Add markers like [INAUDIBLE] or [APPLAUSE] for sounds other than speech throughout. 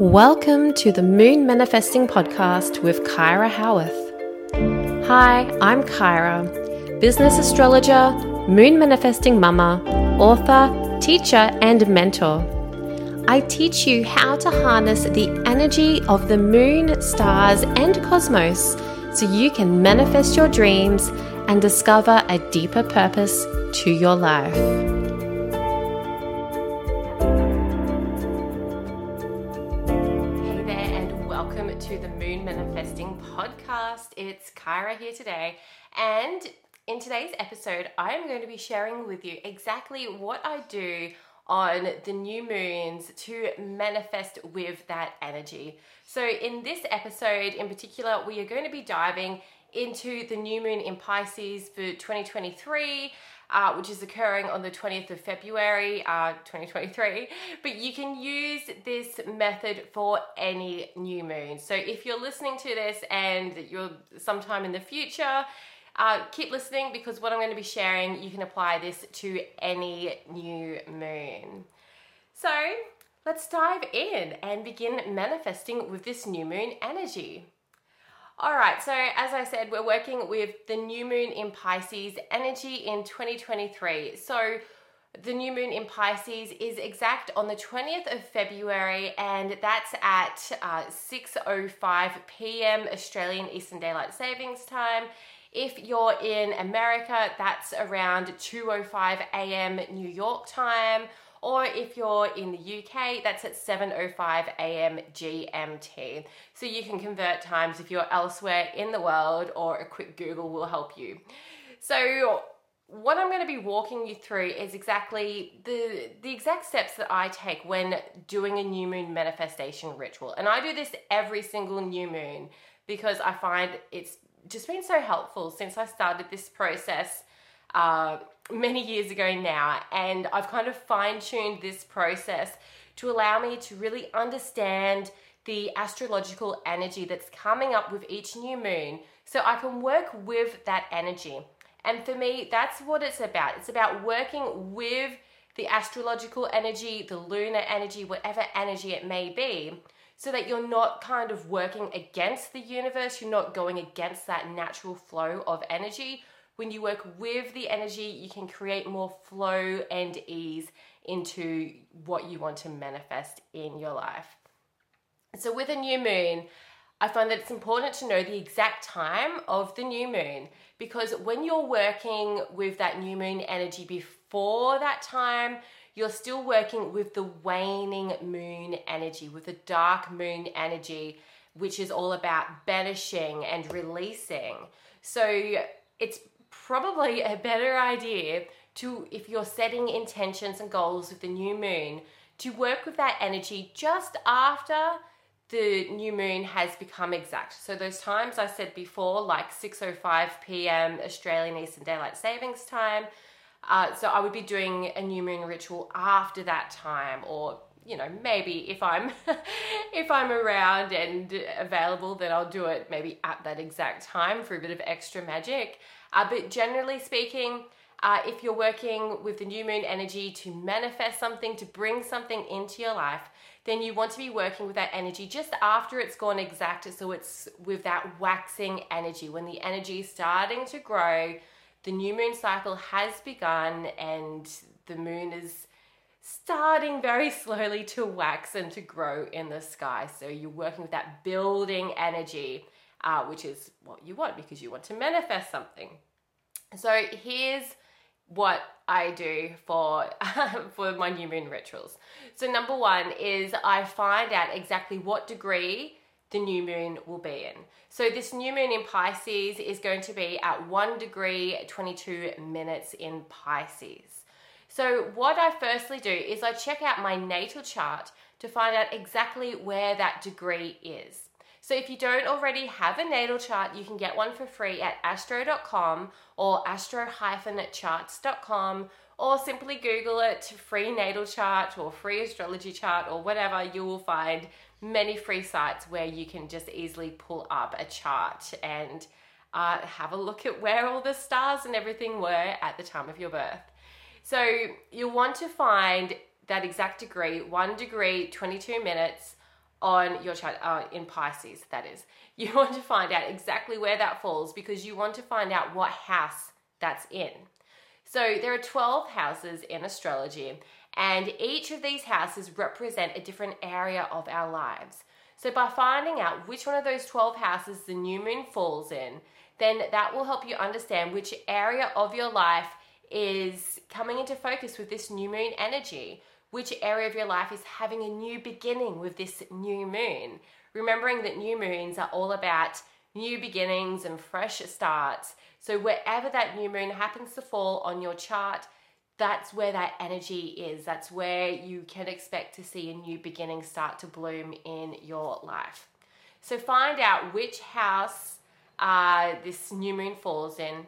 Welcome to the Moon Manifesting Podcast with Kyra Howarth. Hi, I'm Kyra, business astrologer, moon manifesting mama, author, teacher, and mentor. I teach you how to harness the energy of the moon, stars, and cosmos so you can manifest your dreams and discover a deeper purpose to your life. Kyra here today, and in today's episode, I'm going to be sharing with you exactly what I do on the new moons to manifest with that energy. So, in this episode in particular, we are going to be diving into the new moon in Pisces for 2023 uh, which is occurring on the 20th of February uh, 2023. But you can use this method for any new moon. So if you're listening to this and you're sometime in the future, uh, keep listening because what I'm going to be sharing, you can apply this to any new moon. So let's dive in and begin manifesting with this new moon energy. All right, so as I said, we're working with the new moon in Pisces energy in 2023. So the new moon in Pisces is exact on the 20th of February, and that's at uh, 6:05 p.m. Australian Eastern Daylight Savings Time. If you're in America, that's around 2:05 a.m. New York time or if you're in the UK, that's at 7:05 a.m. GMT. So you can convert times if you're elsewhere in the world, or a quick Google will help you. So what I'm going to be walking you through is exactly the the exact steps that I take when doing a new moon manifestation ritual. And I do this every single new moon because I find it's just been so helpful since I started this process uh, many years ago now, and I've kind of fine tuned this process to allow me to really understand the astrological energy that's coming up with each new moon so I can work with that energy. And for me, that's what it's about. It's about working with the astrological energy, the lunar energy, whatever energy it may be, so that you're not kind of working against the universe, you're not going against that natural flow of energy, when you work with the energy, you can create more flow and ease into what you want to manifest in your life. So, with a new moon, I find that it's important to know the exact time of the new moon because when you're working with that new moon energy before that time, you're still working with the waning moon energy, with the dark moon energy, which is all about banishing and releasing. So, it's probably a better idea to, if you're setting intentions and goals with the new moon, to work with that energy just after the new moon has become exact. So those times I said before, like 6:05 p.m. Australian Eastern Daylight Savings Time. Uh, so I would be doing a new moon ritual after that time, or you know maybe if I'm [LAUGHS] if I'm around and available, then I'll do it maybe at that exact time for a bit of extra magic. Uh, but generally speaking, uh, if you're working with the new moon energy to manifest something, to bring something into your life, then you want to be working with that energy just after it's gone exact. So it's with that waxing energy. When the energy is starting to grow, the new moon cycle has begun and the moon is starting very slowly to wax and to grow in the sky. So you're working with that building energy uh, which is what you want because you want to manifest something. So here's what I do for [LAUGHS] for my new moon rituals. So number 1 is I find out exactly what degree the new moon will be in. So this new moon in Pisces is going to be at 1 degree 22 minutes in Pisces. So what I firstly do is I check out my natal chart to find out exactly where that degree is. So if you don't already have a natal chart, you can get one for free at astro.com or astro-charts.com or simply Google it free natal chart or free astrology chart or whatever. You will find many free sites where you can just easily pull up a chart and uh, have a look at where all the stars and everything were at the time of your birth. So you'll want to find that exact degree, one degree, 22 minutes on your chart uh, in Pisces, that is. [LAUGHS] You want to find out exactly where that falls because you want to find out what house that's in. So there are 12 houses in astrology, and each of these houses represent a different area of our lives. So by finding out which one of those 12 houses the new moon falls in, then that will help you understand which area of your life is coming into focus with this new moon energy which area of your life is having a new beginning with this new moon. Remembering that new moons are all about new beginnings and fresh starts. So, wherever that new moon happens to fall on your chart, that's where that energy is. That's where you can expect to see a new beginning start to bloom in your life. So, find out which house uh, this new moon falls in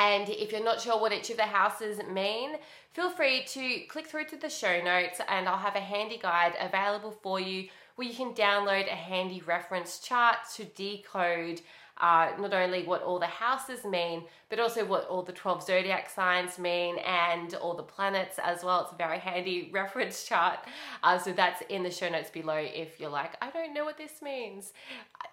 and if you're not sure what each of the houses mean, feel free to click through to the show notes and I'll have a handy guide available for you where you can download a handy reference chart to decode uh, not only what all the houses mean, but also what all the 12 zodiac signs mean and all the planets as well. It's a very handy [LAUGHS] reference chart. Uh, so that's in the show notes below if you're like, I don't know what this means.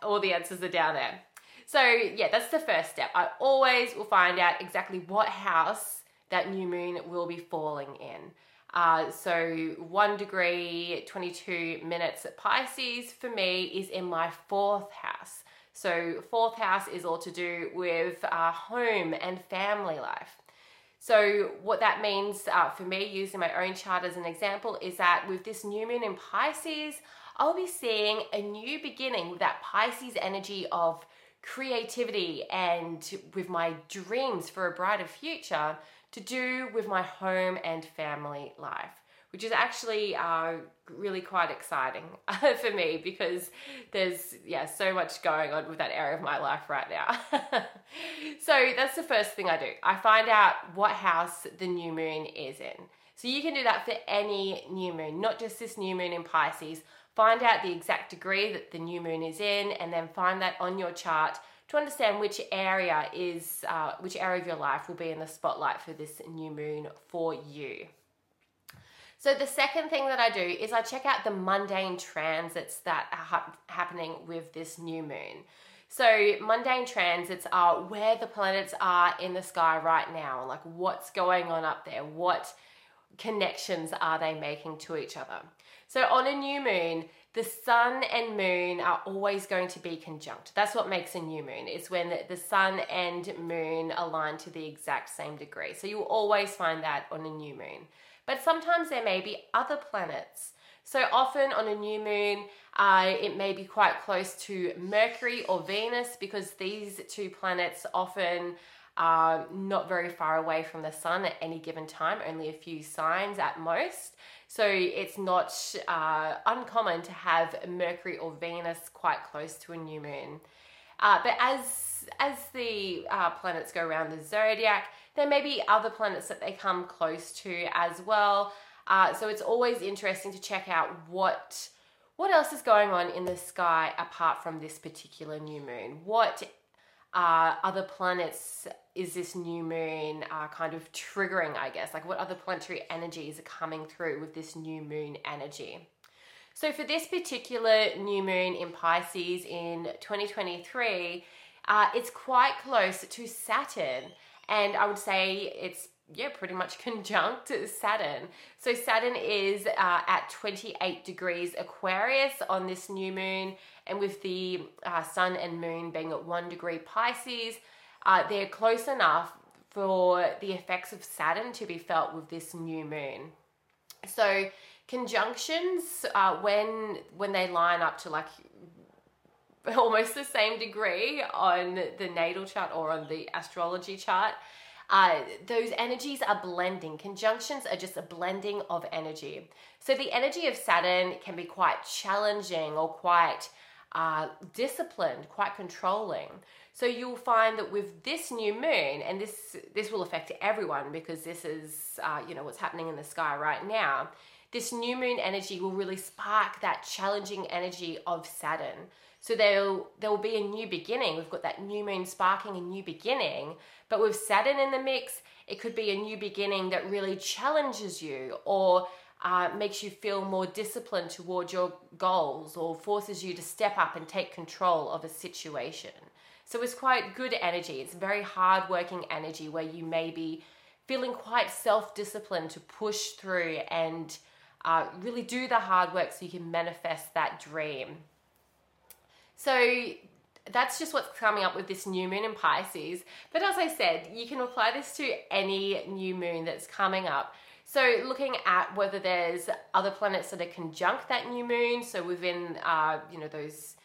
All the answers are down there. So, yeah, that's the first step. I always will find out exactly what house that new moon will be falling in. Uh, so, one degree, 22 minutes at Pisces for me is in my fourth house. So, fourth house is all to do with uh, home and family life. So, what that means uh, for me, using my own chart as an example, is that with this new moon in Pisces, I'll be seeing a new beginning with that Pisces energy of creativity and with my dreams for a brighter future to do with my home and family life, which is actually uh, really quite exciting [LAUGHS] for me because there's yeah so much going on with that area of my life right now. [LAUGHS] so that's the first thing I do. I find out what house the new moon is in. So you can do that for any new moon, not just this new moon in Pisces. Find out the exact degree that the new moon is in, and then find that on your chart to understand which area is uh, which area of your life will be in the spotlight for this new moon for you. So the second thing that I do is I check out the mundane transits that are ha- happening with this new moon. So mundane transits are where the planets are in the sky right now, like what's going on up there, what connections are they making to each other. So on a new moon, the sun and moon are always going to be conjunct. That's what makes a new moon. It's when the sun and moon align to the exact same degree. So you will always find that on a new moon. But sometimes there may be other planets. So often on a new moon, uh, it may be quite close to Mercury or Venus because these two planets often are not very far away from the sun at any given time, only a few signs at most. So it's not uh, uncommon to have Mercury or Venus quite close to a new moon. Uh, but as as the uh, planets go around the zodiac, there may be other planets that they come close to as well. Uh, so it's always interesting to check out what what else is going on in the sky apart from this particular new moon. What uh, other planets is this new moon uh, kind of triggering, I guess? Like, what other planetary energies are coming through with this new moon energy? So, for this particular new moon in Pisces in 2023, uh, it's quite close to Saturn, and I would say it's yeah, pretty much [LAUGHS] conjunct Saturn. So Saturn is uh, at 28 degrees Aquarius on this new moon, and with the uh, Sun and Moon being at one degree Pisces, uh, they're close enough for the effects of Saturn to be felt with this new moon. So conjunctions, uh, when when they line up to like [LAUGHS] almost the same degree on the natal chart or on the astrology chart uh, those energies are blending. Conjunctions are just a blending of energy. So the energy of Saturn can be quite challenging or quite uh, disciplined, quite controlling. So you'll find that with this new moon, and this this will affect everyone because this is uh, you know what's happening in the sky right now. This new moon energy will really spark that challenging energy of Saturn. So there'll there will be a new beginning. We've got that new moon sparking a new beginning, but with Saturn in the mix, it could be a new beginning that really challenges you or uh, makes you feel more disciplined toward your goals or forces you to step up and take control of a situation. So it's quite good energy. It's very hard working energy where you may be feeling quite self disciplined to push through and uh, really do the hard work so you can manifest that dream. So that's just what's coming up with this new moon in Pisces. But as I said, you can apply this to any new moon that's coming up. So looking at whether there's other planets that are conjunct that new moon, so within uh, you know those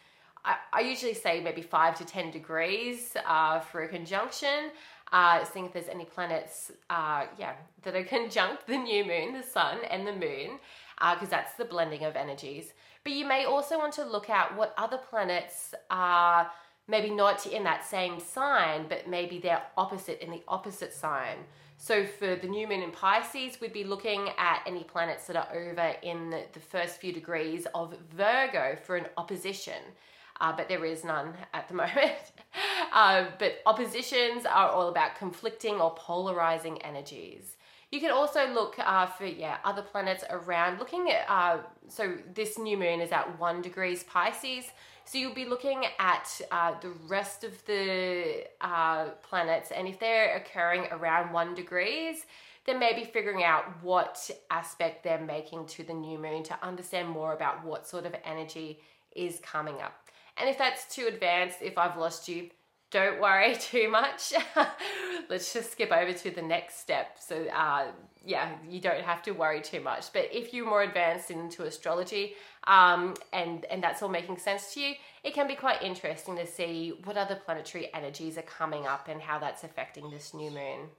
I, I, usually say maybe five to 10 degrees uh, for a conjunction. Uh, seeing if there's any planets, uh, yeah, that are [LAUGHS] conjunct the new moon, the sun, and the moon, because uh, that's the blending of energies. But you may also want to look at what other planets are maybe not in that same sign, but maybe they're opposite in the opposite sign. So for the new moon in Pisces, we'd be looking at any planets that are over in the, first few degrees of Virgo for an opposition uh, but there is none at the [LAUGHS] moment. uh, but oppositions are all about conflicting or polarizing energies. You can also look uh, for yeah other planets around. Looking at uh, so this new moon is at one degrees Pisces, so you'll be looking at uh, the rest of the uh, planets, and if they're occurring around one degrees, then maybe figuring out what aspect they're making to the new moon to understand more about what sort of energy is coming up. And if that's too advanced, if I've lost you, don't worry [LAUGHS] too much. [LAUGHS] Let's just skip over to the next step. So, uh, yeah, you don't have to worry too much. But if you're more advanced into astrology um, and, and that's all making sense to you, it can be quite interesting to see what other planetary energies are coming up and how that's affecting this new moon.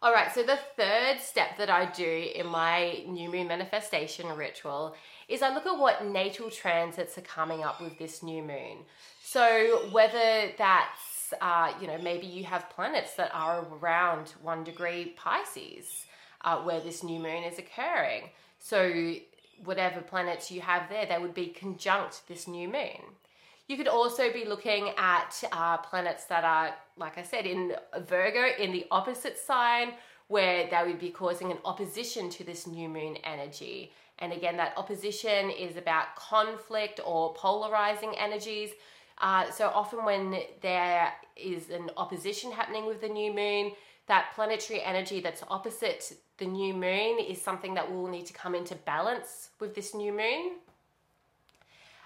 All right, so the third step that I do in my new moon manifestation ritual is I look at what natal transits are coming up with this new moon. So whether that's, uh, you know, maybe you have planets that are around one degree Pisces uh, where this new moon is occurring. So whatever planets you have there, they would be conjunct this new moon. You could also be looking at uh, planets that are, like I said, in Virgo in the opposite sign, where they would be causing an opposition to this new moon energy. And again, that opposition is about conflict or polarizing energies. Uh, so often, when there is an opposition happening with the new moon, that planetary energy that's opposite the new moon is something that will need to come into balance with this new moon.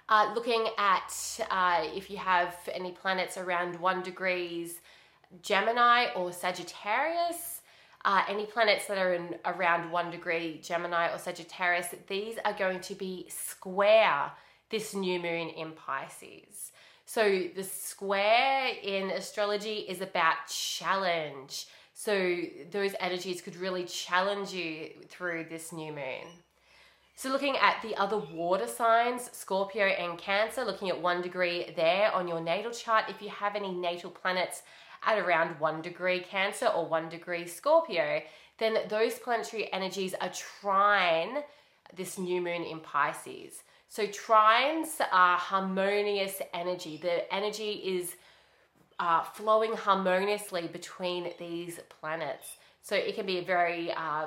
Uh, looking at uh, if you have any planets around one degrees Gemini or Sagittarius, uh, any planets that are in around one degree Gemini or Sagittarius, these are going to be square this new moon in Pisces. So the square in astrology is about challenge. So those energies could really challenge you through this new moon. So looking at the other water signs, Scorpio and Cancer, looking at one degree there on your natal chart. If you have any natal planets at around one degree Cancer or one degree Scorpio, then those planetary energies are trine this new moon in Pisces. So trines are harmonious energy. The energy is uh, flowing harmoniously between these planets. So it can be a very uh,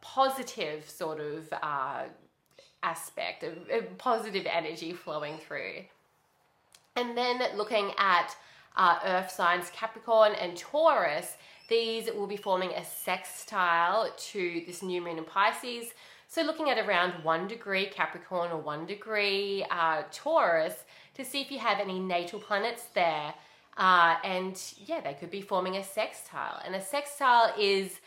positive sort of uh, aspect, of, positive energy flowing through. And then looking at uh, earth signs Capricorn and Taurus, these will be forming a sextile to this new moon in Pisces. So looking at around one degree Capricorn or one degree uh, Taurus to see if you have any natal planets there. Uh, and yeah, they could be forming a sextile. And a sextile is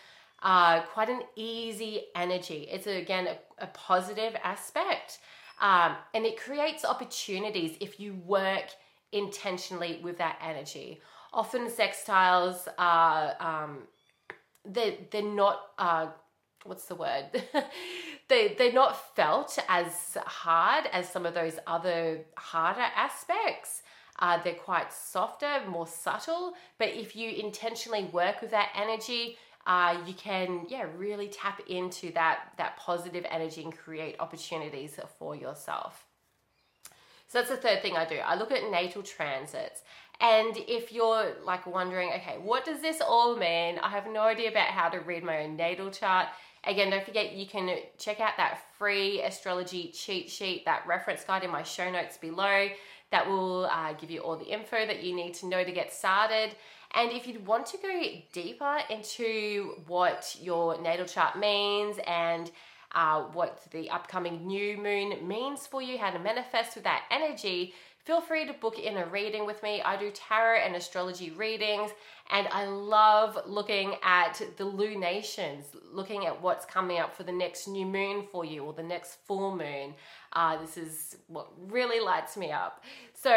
uh, quite an easy energy. It's again a, a positive aspect, um, and it creates opportunities if you work intentionally with that energy. Often sextiles are um, they they're not uh, what's the word [LAUGHS] they they're not felt as hard as some of those other harder aspects. Uh, they're quite softer, more subtle. But if you intentionally work with that energy, uh, you can yeah really tap into that that positive energy and create opportunities for yourself so that's the third thing i do i look at natal transits and if you're like wondering okay what does this all mean i have no idea about how to read my own natal chart Again, don't forget you can check out that free astrology cheat sheet, that reference guide in my show notes below. That will uh, give you all the info that you need to know to get started. And if you want to go deeper into what your natal chart means and uh, what the upcoming new moon means for you, how to manifest with that energy, feel free to book in a reading with me. I do tarot and astrology readings, and I love looking at the lunations, looking at what's coming up for the next new moon for you or the next full moon. Uh, this is what really lights me up. So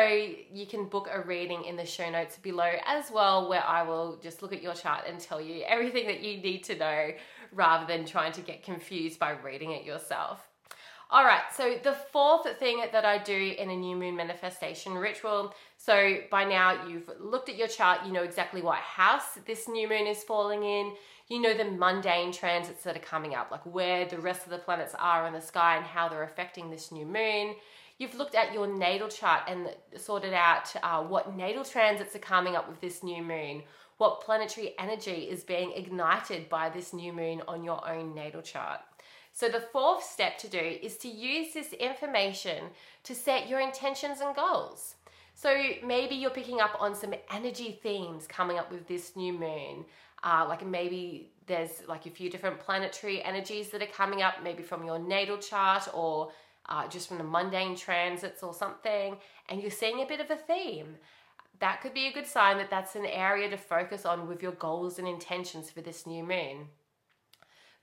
you can book a reading in the show notes below as well, where I will just look at your chart and tell you everything that you need to know rather than trying to get confused by reading it yourself. All right, so the fourth thing that I do in a new moon manifestation ritual. So by now you've looked at your chart, you know exactly what house this new moon is falling in. You know the mundane transits that are coming up, like where the rest of the planets are in the sky and how they're affecting this new moon. You've looked at your natal chart and sorted out uh, what natal transits are coming up with this new moon, what planetary energy is being ignited by this new moon on your own natal chart. So, the fourth step to do is to use this information to set your intentions and goals. So, maybe you're picking up on some energy themes coming up with this new moon. Uh, like maybe there's like a few different planetary energies that are coming up, maybe from your natal chart or uh, just from the mundane transits or something, and you're seeing a bit of a theme. That could be a good sign that that's an area to focus on with your goals and intentions for this new moon.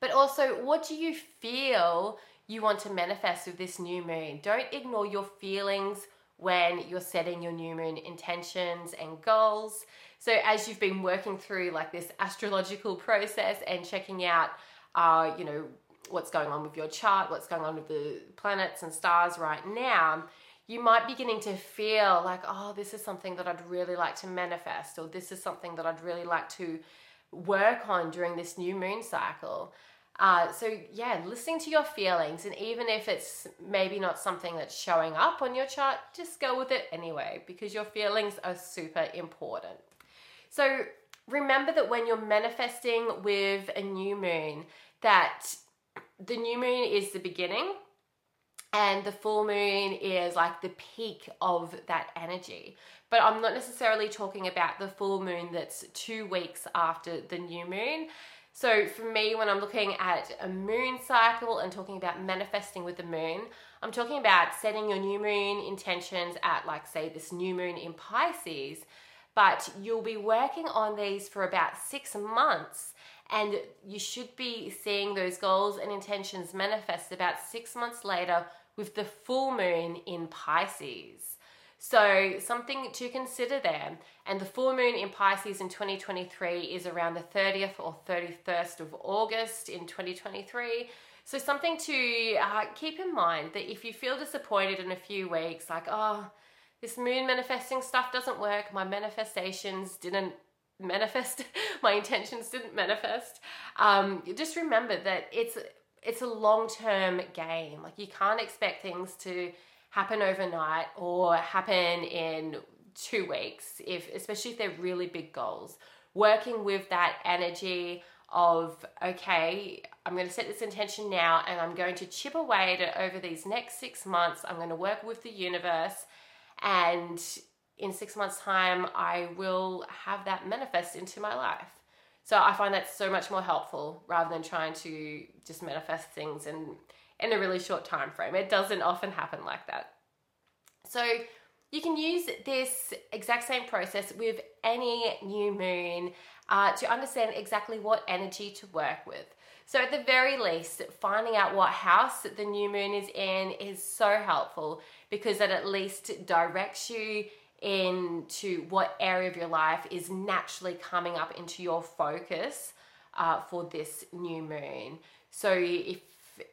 But also, what do you feel you want to manifest with this new moon? Don't ignore your feelings when you're setting your new moon intentions and goals. So, as you've been working through like this astrological [LAUGHS] process and checking out, uh, you know, what's going on with your chart, what's going on with the planets and stars right now, you might be beginning to feel like, oh, this is something that I'd really like to manifest, or this is something that I'd really like to work on during this new moon cycle. Uh, so, yeah, listening to your feelings, and even if it's maybe not something that's showing up on your chart, just go with it anyway because your feelings are super important. So, remember that when you're manifesting with a new moon, that the new moon is the beginning and the full moon is like the peak of that energy. But I'm not necessarily talking about the full moon that's two weeks after the new moon. So for me, when I'm looking at a moon cycle and talking about manifesting with the moon, I'm talking about setting your new moon intentions at, like, say, this new moon in Pisces. But you'll be working on these for about six months, and you should be seeing those goals and intentions manifest about six months later with the full moon in Pisces. So, something to consider there. And the full moon in Pisces in 2023 is around the 30th or 31st of August in 2023. So, something to uh, keep in mind that if you feel disappointed in a few weeks, like, oh, this moon manifesting stuff doesn't work, my manifestations didn't manifest, [LAUGHS] my intentions didn't manifest, um, just remember that it's it's a long term game. Like you can't expect things to happen overnight or happen in two weeks if especially if they're really big goals. Working with that energy of okay i'm going to set this intention now and i'm going to chip away at it over these next six months. I'm going to work with the universe and in six months time i will have that manifest into my life. So i find that so much more helpful rather than trying to just manifest things and in a really short time frame. It doesn't often happen like that. So you can use this exact same process with any new moon uh, to understand exactly what energy to work with. So, at the very least, finding out what house the new moon is in is so helpful because it at least directs you into what area of your life is naturally coming up into your focus uh, for this new moon. So, if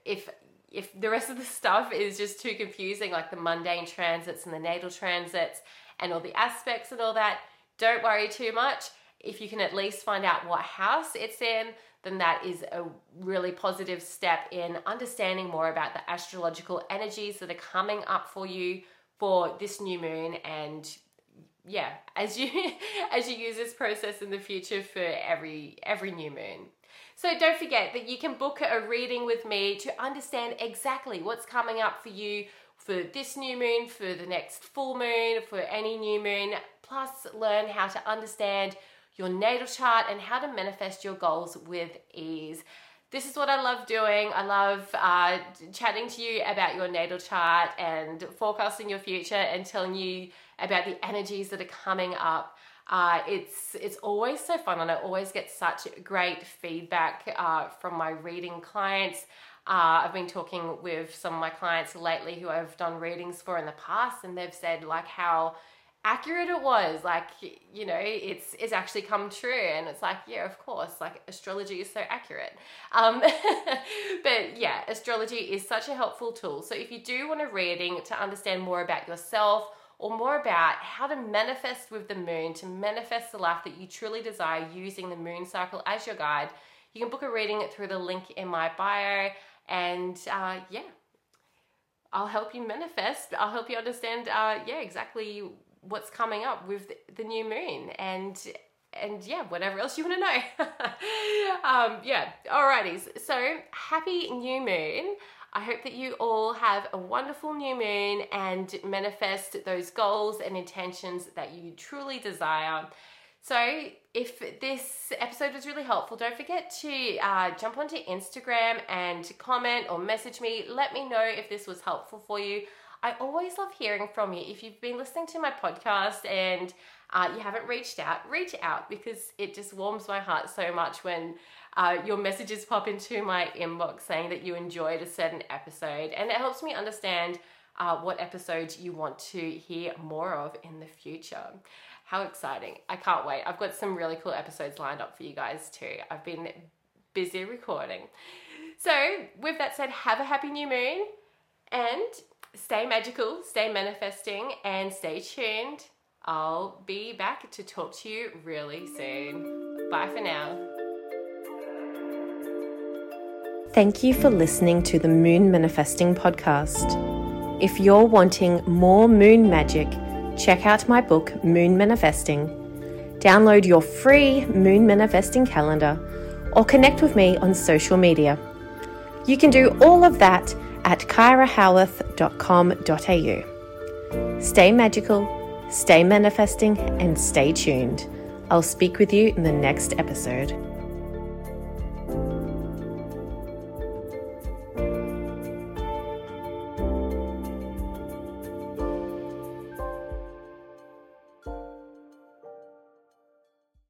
if if the rest of the [LAUGHS] stuff is just too confusing, like the mundane transits and the natal transits and all the aspects and all that, don't worry too much. If you can at least find out what house it's in, then that is a really positive step in understanding more about the astrological energies that are coming up for you for this new moon and yeah as you [LAUGHS] as you use this process in the future for every every new moon So don't forget that you can book a reading with me to understand exactly what's coming up for you for this new moon, for the next full moon, for any new moon, plus learn how to understand your natal chart and how to manifest your goals with ease. This is what I love doing. I love uh, chatting to you about your natal chart and forecasting your future and telling you about the energies that are coming up. Uh, it's it's always so fun, and I always get such great feedback uh, from my reading clients. Uh, I've been talking with some of my clients lately who I've done readings for in the past, and they've said like how accurate it was. Like you know it's it's actually come true and it's like yeah of course like astrology is so accurate. Um [LAUGHS] but yeah astrology is such a helpful tool. So if you do want a reading to understand more about yourself or more about how to manifest with the moon to manifest the life that you truly desire using the moon cycle as your guide you can book a reading through the link in my bio and uh, yeah I'll help you manifest. I'll help you understand, uh, yeah, exactly what's coming up with the new moon and and yeah, whatever else you want to know. [LAUGHS] um, yeah, alrighties. So happy new moon. I hope that you all have a wonderful new moon and manifest those goals and intentions that you truly desire. So, if this episode was really helpful, don't forget to uh, jump onto Instagram and comment or message me. Let me know if this was helpful for you. I always love hearing from you. If you've been listening to my podcast and uh, you haven't reached out, reach out because it just warms my heart so much when uh, your messages pop into my inbox saying that you enjoyed a certain episode. And it helps me understand uh, what episodes you want to hear more of in the future. How exciting! I can't wait. I've got some really cool episodes lined up for you guys too. I've been busy recording. So, with that said, have a happy new moon and stay magical, stay manifesting, and stay tuned. I'll be back to talk to you really soon. Bye for now. Thank you for listening to the Moon Manifesting Podcast. If you're wanting more moon magic, check out my book, Moon Manifesting. Download your free Moon Manifesting calendar or connect with me on social media. You can do all of that at kyrahowarth.com.au. Stay magical, stay manifesting, and stay tuned. I'll speak with you in the next episode.